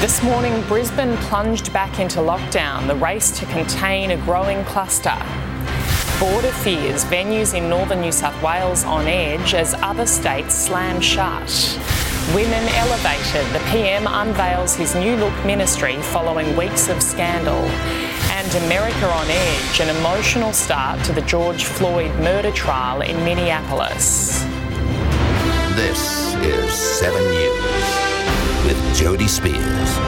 This morning, Brisbane plunged back into lockdown, the race to contain a growing cluster. Border fears venues in northern New South Wales on edge as other states slam shut. Women elevated. The PM unveils his new look ministry following weeks of scandal. And America on edge, an emotional start to the George Floyd murder trial in Minneapolis. This is 7 News with Jody Spears.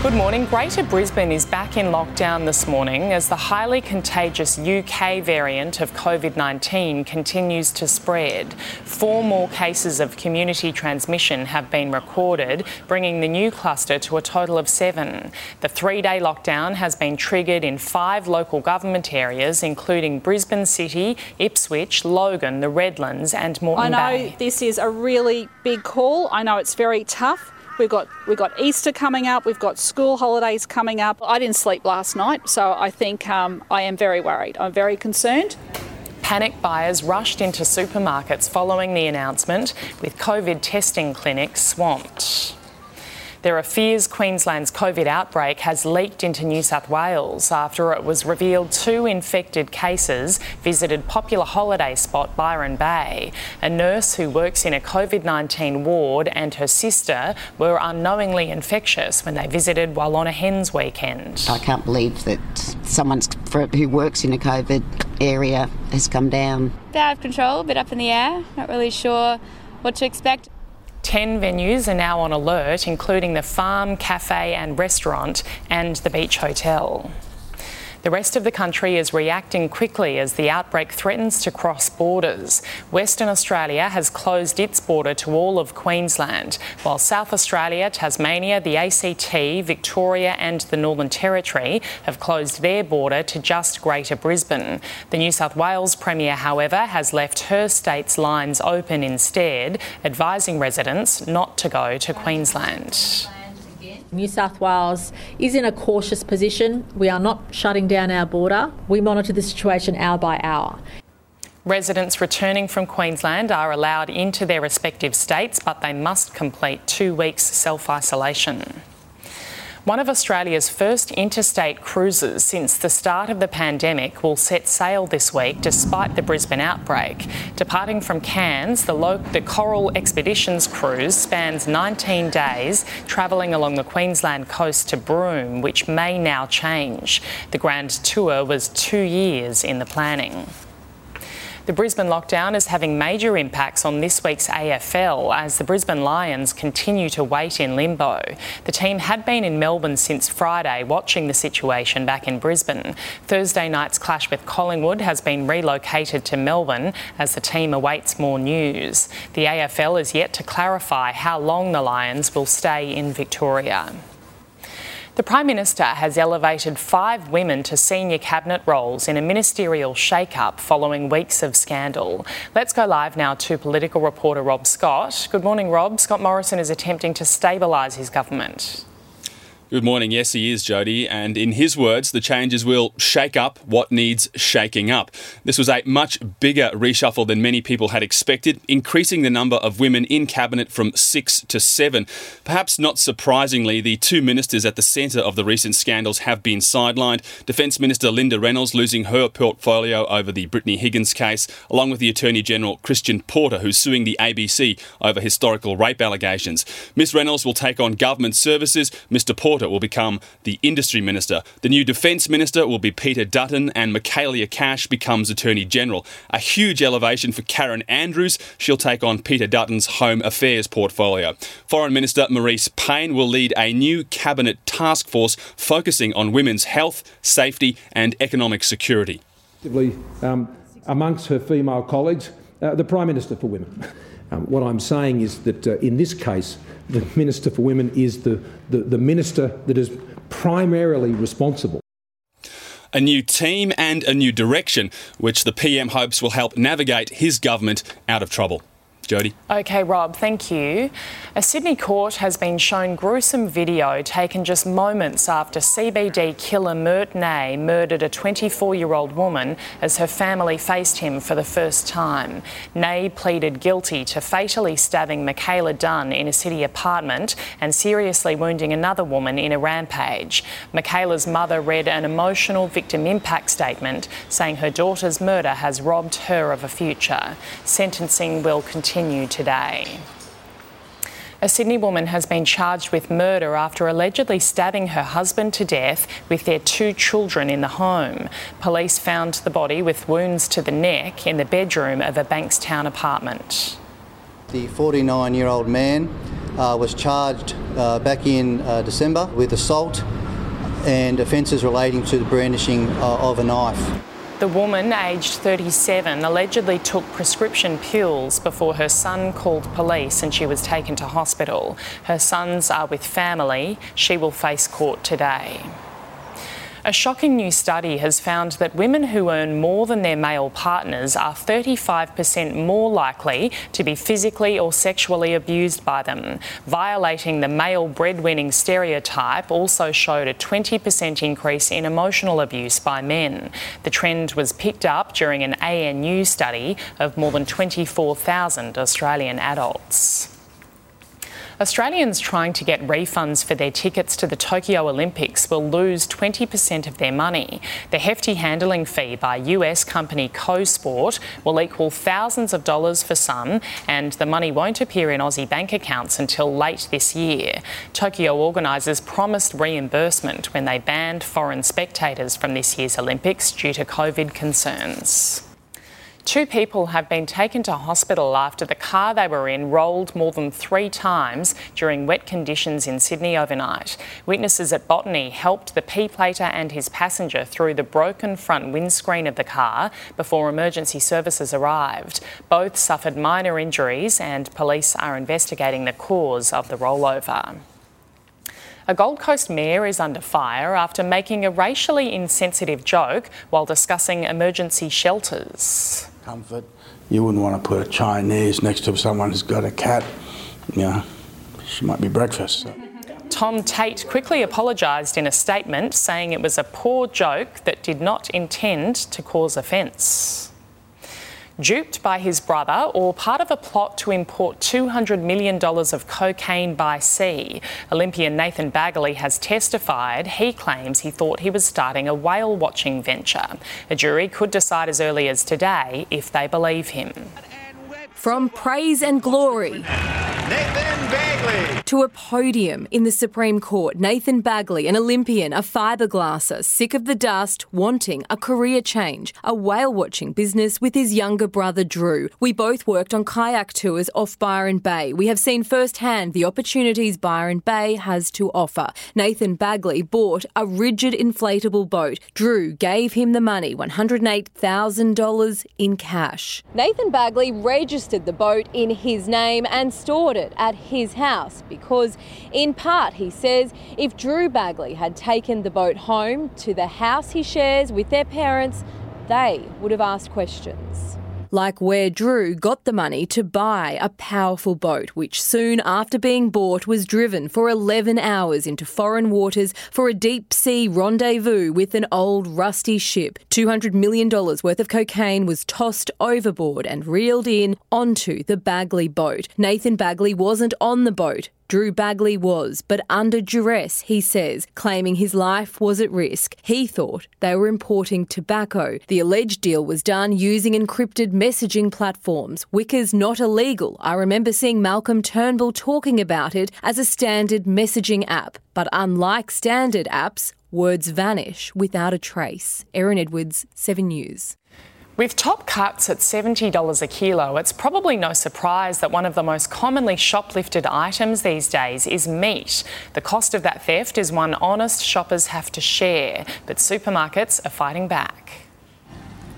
Good morning. Greater Brisbane is back in lockdown this morning as the highly contagious UK variant of COVID 19 continues to spread. Four more cases of community transmission have been recorded, bringing the new cluster to a total of seven. The three day lockdown has been triggered in five local government areas, including Brisbane City, Ipswich, Logan, the Redlands, and Moreton Bay. I know Bay. this is a really big call. I know it's very tough. We've got we've got Easter coming up. We've got school holidays coming up. I didn't sleep last night, so I think um, I am very worried. I'm very concerned. Panic buyers rushed into supermarkets following the announcement, with COVID testing clinics swamped. There are fears Queensland's COVID outbreak has leaked into New South Wales after it was revealed two infected cases visited popular holiday spot Byron Bay. A nurse who works in a COVID 19 ward and her sister were unknowingly infectious when they visited while on a hens weekend. I can't believe that someone who works in a COVID area has come down. Bit out of control, a bit up in the air. Not really sure what to expect. 10 venues are now on alert, including the Farm, Cafe and Restaurant and the Beach Hotel. The rest of the country is reacting quickly as the outbreak threatens to cross borders. Western Australia has closed its border to all of Queensland, while South Australia, Tasmania, the ACT, Victoria, and the Northern Territory have closed their border to just Greater Brisbane. The New South Wales Premier, however, has left her state's lines open instead, advising residents not to go to Queensland. New South Wales is in a cautious position. We are not shutting down our border. We monitor the situation hour by hour. Residents returning from Queensland are allowed into their respective states, but they must complete two weeks self isolation. One of Australia's first interstate cruises since the start of the pandemic will set sail this week despite the Brisbane outbreak. Departing from Cairns, the, lo- the Coral Expeditions cruise spans 19 days, travelling along the Queensland coast to Broome, which may now change. The grand tour was two years in the planning. The Brisbane lockdown is having major impacts on this week's AFL as the Brisbane Lions continue to wait in limbo. The team had been in Melbourne since Friday watching the situation back in Brisbane. Thursday night's clash with Collingwood has been relocated to Melbourne as the team awaits more news. The AFL is yet to clarify how long the Lions will stay in Victoria. The Prime Minister has elevated five women to senior cabinet roles in a ministerial shake-up following weeks of scandal. Let's go live now to political reporter Rob Scott. Good morning, Rob. Scott Morrison is attempting to stabilise his government. Good morning. Yes, he is, Jody. And in his words, the changes will shake up what needs shaking up. This was a much bigger reshuffle than many people had expected, increasing the number of women in cabinet from six to seven. Perhaps not surprisingly, the two ministers at the centre of the recent scandals have been sidelined. Defence Minister Linda Reynolds losing her portfolio over the Brittany Higgins case, along with the Attorney General Christian Porter, who's suing the ABC over historical rape allegations. Miss Reynolds will take on government services. Mr. Porter will become the Industry Minister. The new Defence Minister will be Peter Dutton, and Michaelia Cash becomes Attorney General. A huge elevation for Karen Andrews. She'll take on Peter Dutton's Home Affairs portfolio. Foreign Minister Marise Payne will lead a new cabinet task force focusing on women's health, safety, and economic security. Um, amongst her female colleagues, uh, the Prime Minister for Women. Um, what I'm saying is that uh, in this case, the Minister for Women is the, the, the minister that is primarily responsible a new team and a new direction, which the PM hopes will help navigate his government out of trouble. Jody. Okay, Rob, thank you. A Sydney court has been shown gruesome video taken just moments after CBD killer Mert Ney murdered a 24 year old woman as her family faced him for the first time. Ney pleaded guilty to fatally stabbing Michaela Dunn in a city apartment and seriously wounding another woman in a rampage. Michaela's mother read an emotional victim impact statement saying her daughter's murder has robbed her of a future. Sentencing will continue continue today. A Sydney woman has been charged with murder after allegedly stabbing her husband to death with their two children in the home. Police found the body with wounds to the neck in the bedroom of a Bankstown apartment. The 49 year old man uh, was charged uh, back in uh, December with assault and offences relating to the brandishing uh, of a knife. The woman, aged 37, allegedly took prescription pills before her son called police and she was taken to hospital. Her sons are with family. She will face court today. A shocking new study has found that women who earn more than their male partners are 35% more likely to be physically or sexually abused by them. Violating the male breadwinning stereotype also showed a 20% increase in emotional abuse by men. The trend was picked up during an ANU study of more than 24,000 Australian adults. Australians trying to get refunds for their tickets to the Tokyo Olympics will lose 20% of their money. The hefty handling fee by US company CoSport will equal thousands of dollars for some, and the money won't appear in Aussie bank accounts until late this year. Tokyo organisers promised reimbursement when they banned foreign spectators from this year's Olympics due to COVID concerns. Two people have been taken to hospital after the car they were in rolled more than three times during wet conditions in Sydney overnight. Witnesses at Botany helped the P-plater and his passenger through the broken front windscreen of the car before emergency services arrived. Both suffered minor injuries and police are investigating the cause of the rollover. A Gold Coast mayor is under fire after making a racially insensitive joke while discussing emergency shelters comfort. You wouldn't want to put a Chinese next to someone who's got a cat. You know, she might be breakfast. So. Tom Tate quickly apologised in a statement, saying it was a poor joke that did not intend to cause offence duped by his brother or part of a plot to import $200 million of cocaine by sea. Olympian Nathan Baggaley has testified he claims he thought he was starting a whale watching venture. A jury could decide as early as today if they believe him. From praise and glory to a podium in the Supreme Court, Nathan Baggaley, an Olympian, a fiberglasser, sick of the dust, wanting a career change, a whale watching business with his younger brother Drew. We both worked on kayak tours off Byron Bay. We have seen firsthand the opportunities Byron Bay has to offer. Nathan Baggaley bought a rigid inflatable boat. Drew gave him the money, $108,000 in cash. Nathan Baggaley registered the boat in his name and stored it at his house because, in part, he says if Drew Baggaley had taken the boat home to the house he shares with their parents, they would have asked questions. Like where Drew got the money to buy a powerful boat, which soon after being bought was driven for 11 hours into foreign waters for a deep sea rendezvous with an old rusty ship. $200 million worth of cocaine was tossed overboard and reeled in onto the Baggaley boat. Nathan Baggaley wasn't on the boat. Drew Baggaley was, but under duress, he says, claiming his life was at risk. He thought they were importing tobacco. The alleged deal was done using encrypted messaging platforms. Wickr's not illegal. I remember seeing Malcolm Turnbull talking about it as a standard messaging app. But unlike standard apps, words vanish without a trace. Erin Edwards, 7 News. With top cuts at $70 a kilo, it's probably no surprise that one of the most commonly shoplifted items these days is meat. The cost of that theft is one honest shoppers have to share, but supermarkets are fighting back.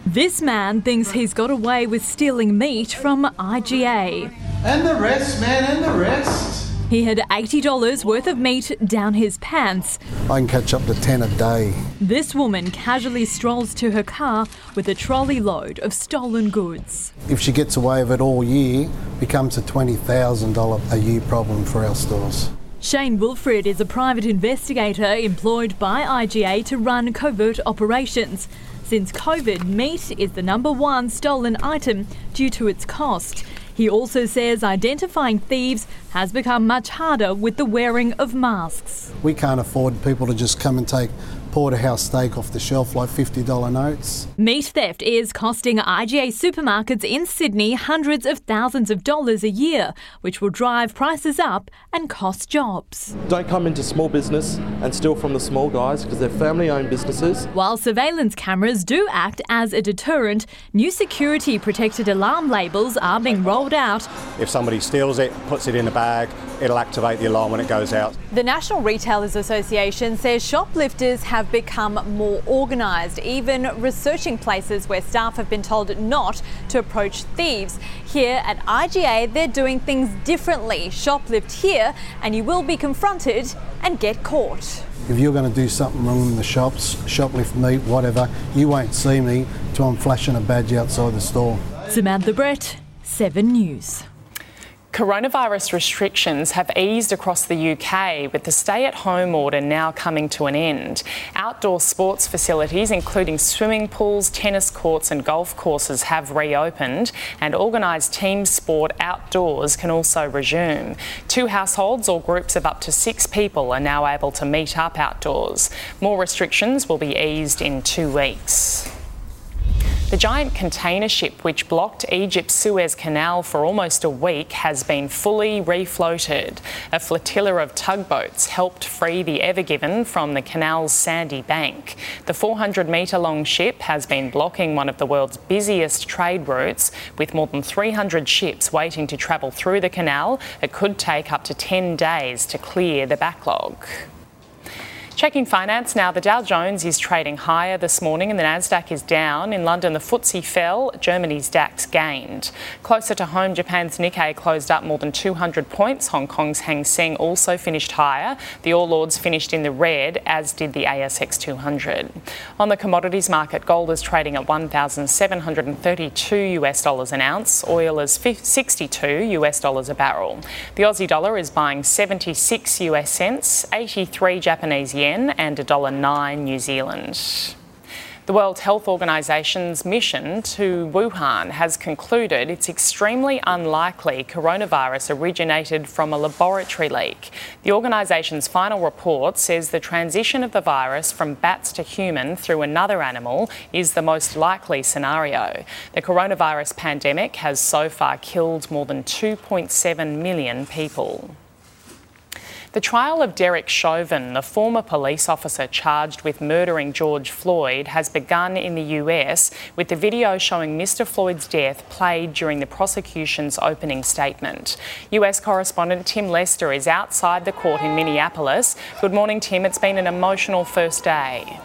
This man thinks he's got away with stealing meat from IGA. And the rest, man, and the rest. He had $80 worth of meat down his pants. I can catch up to 10 a day. This woman casually strolls to her car with a trolley load of stolen goods. If she gets away with it all year, becomes a $20,000 a year problem for our stores. Shane Wilfred is a private investigator employed by IGA to run covert operations. Since COVID, meat is the number one stolen item due to its cost. He also says identifying thieves has become much harder with the wearing of masks. We can't afford people to just come and take porterhouse steak off the shelf like $50 notes. Meat theft is costing IGA supermarkets in Sydney hundreds of thousands of dollars a year, which will drive prices up and cost jobs. Don't come into small business and steal from the small guys because they're family owned businesses. While surveillance cameras do act as a deterrent, new security protected alarm labels are being rolled out. If somebody steals it, puts it in a bag, it'll activate the alarm when it goes out. The National Retailers Association says shoplifters have become more organised, even researching places where staff have been told not to approach thieves. Here at IGA, they're doing things differently. Shoplift here, and you will be confronted and get caught. If you're going to do something wrong in the shops, shoplift me, whatever, you won't see me till I'm flashing a badge outside the store. Samantha Brett, 7 News. Coronavirus restrictions have eased across the UK with the stay at home order now coming to an end. Outdoor sports facilities, including swimming pools, tennis courts, and golf courses, have reopened, and organised team sport outdoors can also resume. Two households or groups of up to six people are now able to meet up outdoors. More restrictions will be eased in two weeks. The giant container ship, which blocked Egypt's Suez Canal for almost a week, has been fully refloated. A flotilla of tugboats helped free the Ever Given from the canal's sandy bank. The 400 metre long ship has been blocking one of the world's busiest trade routes, with more than 300 ships waiting to travel through the canal. It could take up to 10 days to clear the backlog. Checking finance now, the Dow Jones is trading higher this morning and the Nasdaq is down. In London, the FTSE fell, Germany's DAX gained. Closer to home, Japan's Nikkei closed up more than 200 points. Hong Kong's Hang Seng also finished higher. The All Ords finished in the red, as did the ASX 200. On the commodities market, gold is trading at 1,732 US dollars an ounce. Oil is 62 US dollars a barrel. The Aussie dollar is buying 76 US cents, 83 Japanese yen yen and $1.09 New Zealand. The World Health Organization's mission to Wuhan has concluded it's extremely unlikely coronavirus originated from a laboratory leak. The organization's final report says the transition of the virus from bats to human through another animal is the most likely scenario. The coronavirus pandemic has so far killed more than 2.7 million people. The trial of Derek Chauvin, the former police officer charged with murdering George Floyd, has begun in the US with the video showing Mr. Floyd's death played during the prosecution's opening statement. US correspondent Tim Lester is outside the court in Minneapolis. Good morning, Tim. It's been an emotional first day.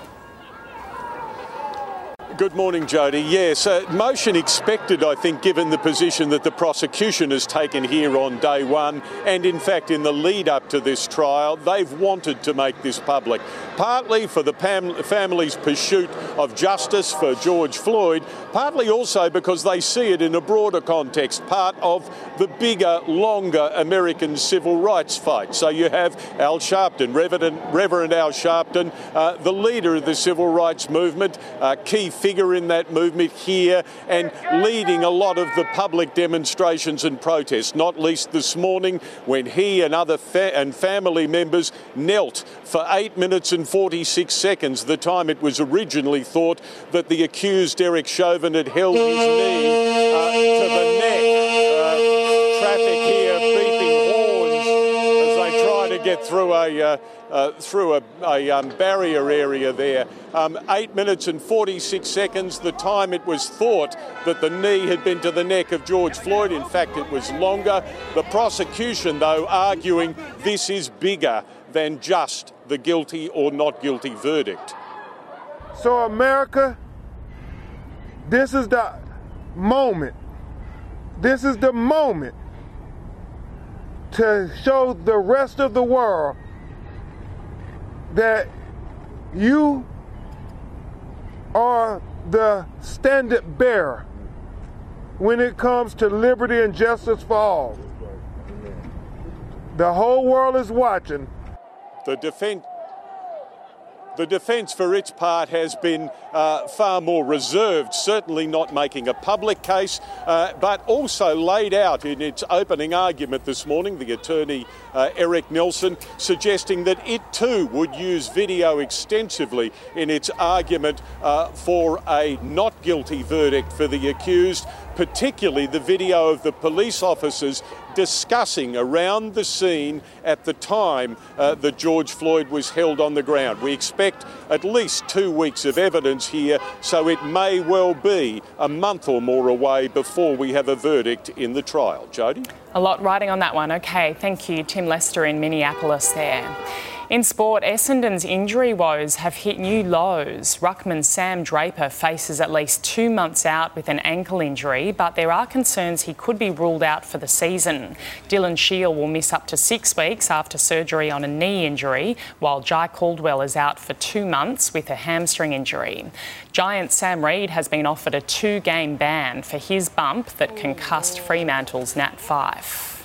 Good morning, Jody. Yes, uh, motion expected, I think, given the position that the prosecution has taken here on day one, and in fact, in the lead up to this trial, they've wanted to make this public. Partly for the pam- family's pursuit of justice for George Floyd, partly also because they see it in a broader context, part of the bigger, longer American civil rights fight. So you have Al Sharpton, Reverend, Reverend Al Sharpton, uh, the leader of the civil rights movement, uh, key figure in that movement here and leading a lot of the public demonstrations and protests, not least this morning when he and other fa- and family members knelt for 8 minutes and 46 seconds, the time it was originally thought that the accused Derek Chauvin had held his knee uh, to the neck. Uh, traffic here get through a uh, uh, through a, a um, barrier area there. Um, eight minutes and 46 seconds, the time it was thought that the knee had been to the neck of George Floyd. In fact, it was longer. The prosecution, though, arguing this is bigger than just the guilty or not guilty verdict. So, America, this is the moment. This is the moment to show the rest of the world that you are the standard bearer when it comes to liberty and justice for all. The whole world is watching. The defense. The defence, for its part, has been uh, far more reserved, certainly not making a public case, uh, but also laid out in its opening argument this morning, the attorney uh, Eric Nelson, suggesting that it too would use video extensively in its argument uh, for a not guilty verdict for the accused, particularly the video of the police officers discussing around the scene at the time uh, that George Floyd was held on the ground. We expect at least two weeks of evidence here, so it may well be a month or more away before we have a verdict in the trial. Jody? A lot riding on that one. Okay, thank you, Tim Lester in Minneapolis there. In sport, Essendon's injury woes have hit new lows. Ruckman Sam Draper faces at least two months out with an ankle injury, but there are concerns he could be ruled out for the season. Dylan Shiel will miss up to six weeks after surgery on a knee injury, while Jye Caldwell is out for two months with a hamstring injury. Giant Sam Reid has been offered a two game ban for his bump that concussed Fremantle's Nat Fyfe.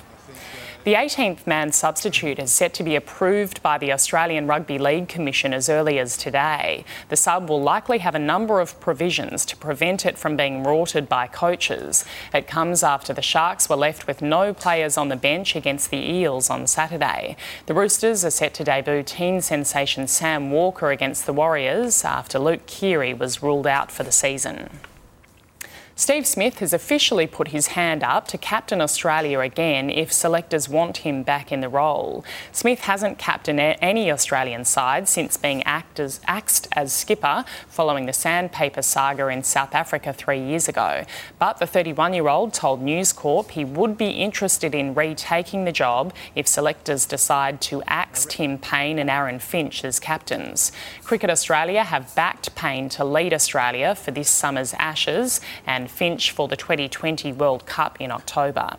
The 18th man substitute is set to be approved by the Australian Rugby League Commission as early as today. The sub will likely have a number of provisions to prevent it from being rorted by coaches. It comes after the Sharks were left with no players on the bench against the Eels on Saturday. The Roosters are set to debut teen sensation Sam Walker against the Warriors after Luke Keary was ruled out for the season. Steve Smith has officially put his hand up to captain Australia again if selectors want him back in the role. Smith hasn't captained any Australian side since being as, axed as skipper following the sandpaper saga in South Africa three years ago. But the 31 year old told News Corp he would be interested in retaking the job if selectors decide to axe Tim Paine and Aaron Finch as captains. Cricket Australia have backed Paine to lead Australia for this summer's Ashes Finch for the 2020 World Cup in October.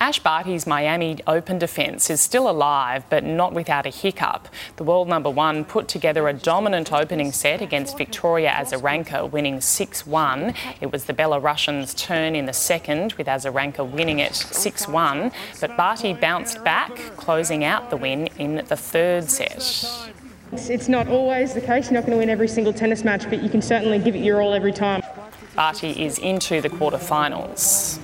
Ash Barty's Miami Open defence is still alive, but not without a hiccup. The world number one put together a dominant opening set against Victoria Azarenka, winning 6 1. It was the Belarusian's turn in the second, with Azarenka winning it 6 1. But Barty bounced back, closing out the win in the third set. It's not always the case. You're not going to win every single tennis match, but you can certainly give it your all every time. Barty is into the quarterfinals.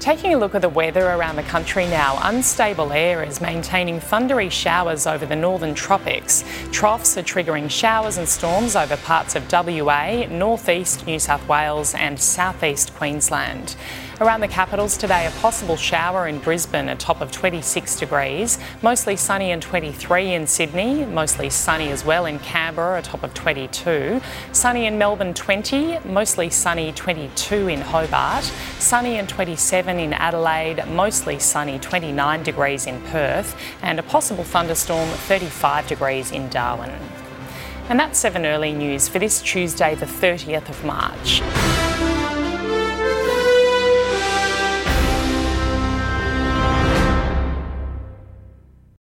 Taking a look at the weather around the country now, unstable air is maintaining thundery showers over the northern tropics. Troughs are triggering showers and storms over parts of WA, northeast New South Wales, and southeast Queensland. Around the capitals today, a possible shower in Brisbane, a top of 26 degrees. Mostly sunny and 23 in Sydney. Mostly sunny as well in Canberra, a top of 22. Sunny in Melbourne, 20. Mostly sunny, 22 in Hobart. Sunny and 27 in Adelaide. Mostly sunny, 29 degrees in Perth. And a possible thunderstorm, 35 degrees in Darwin. And that's 7 Early News for this Tuesday, the 30th of March.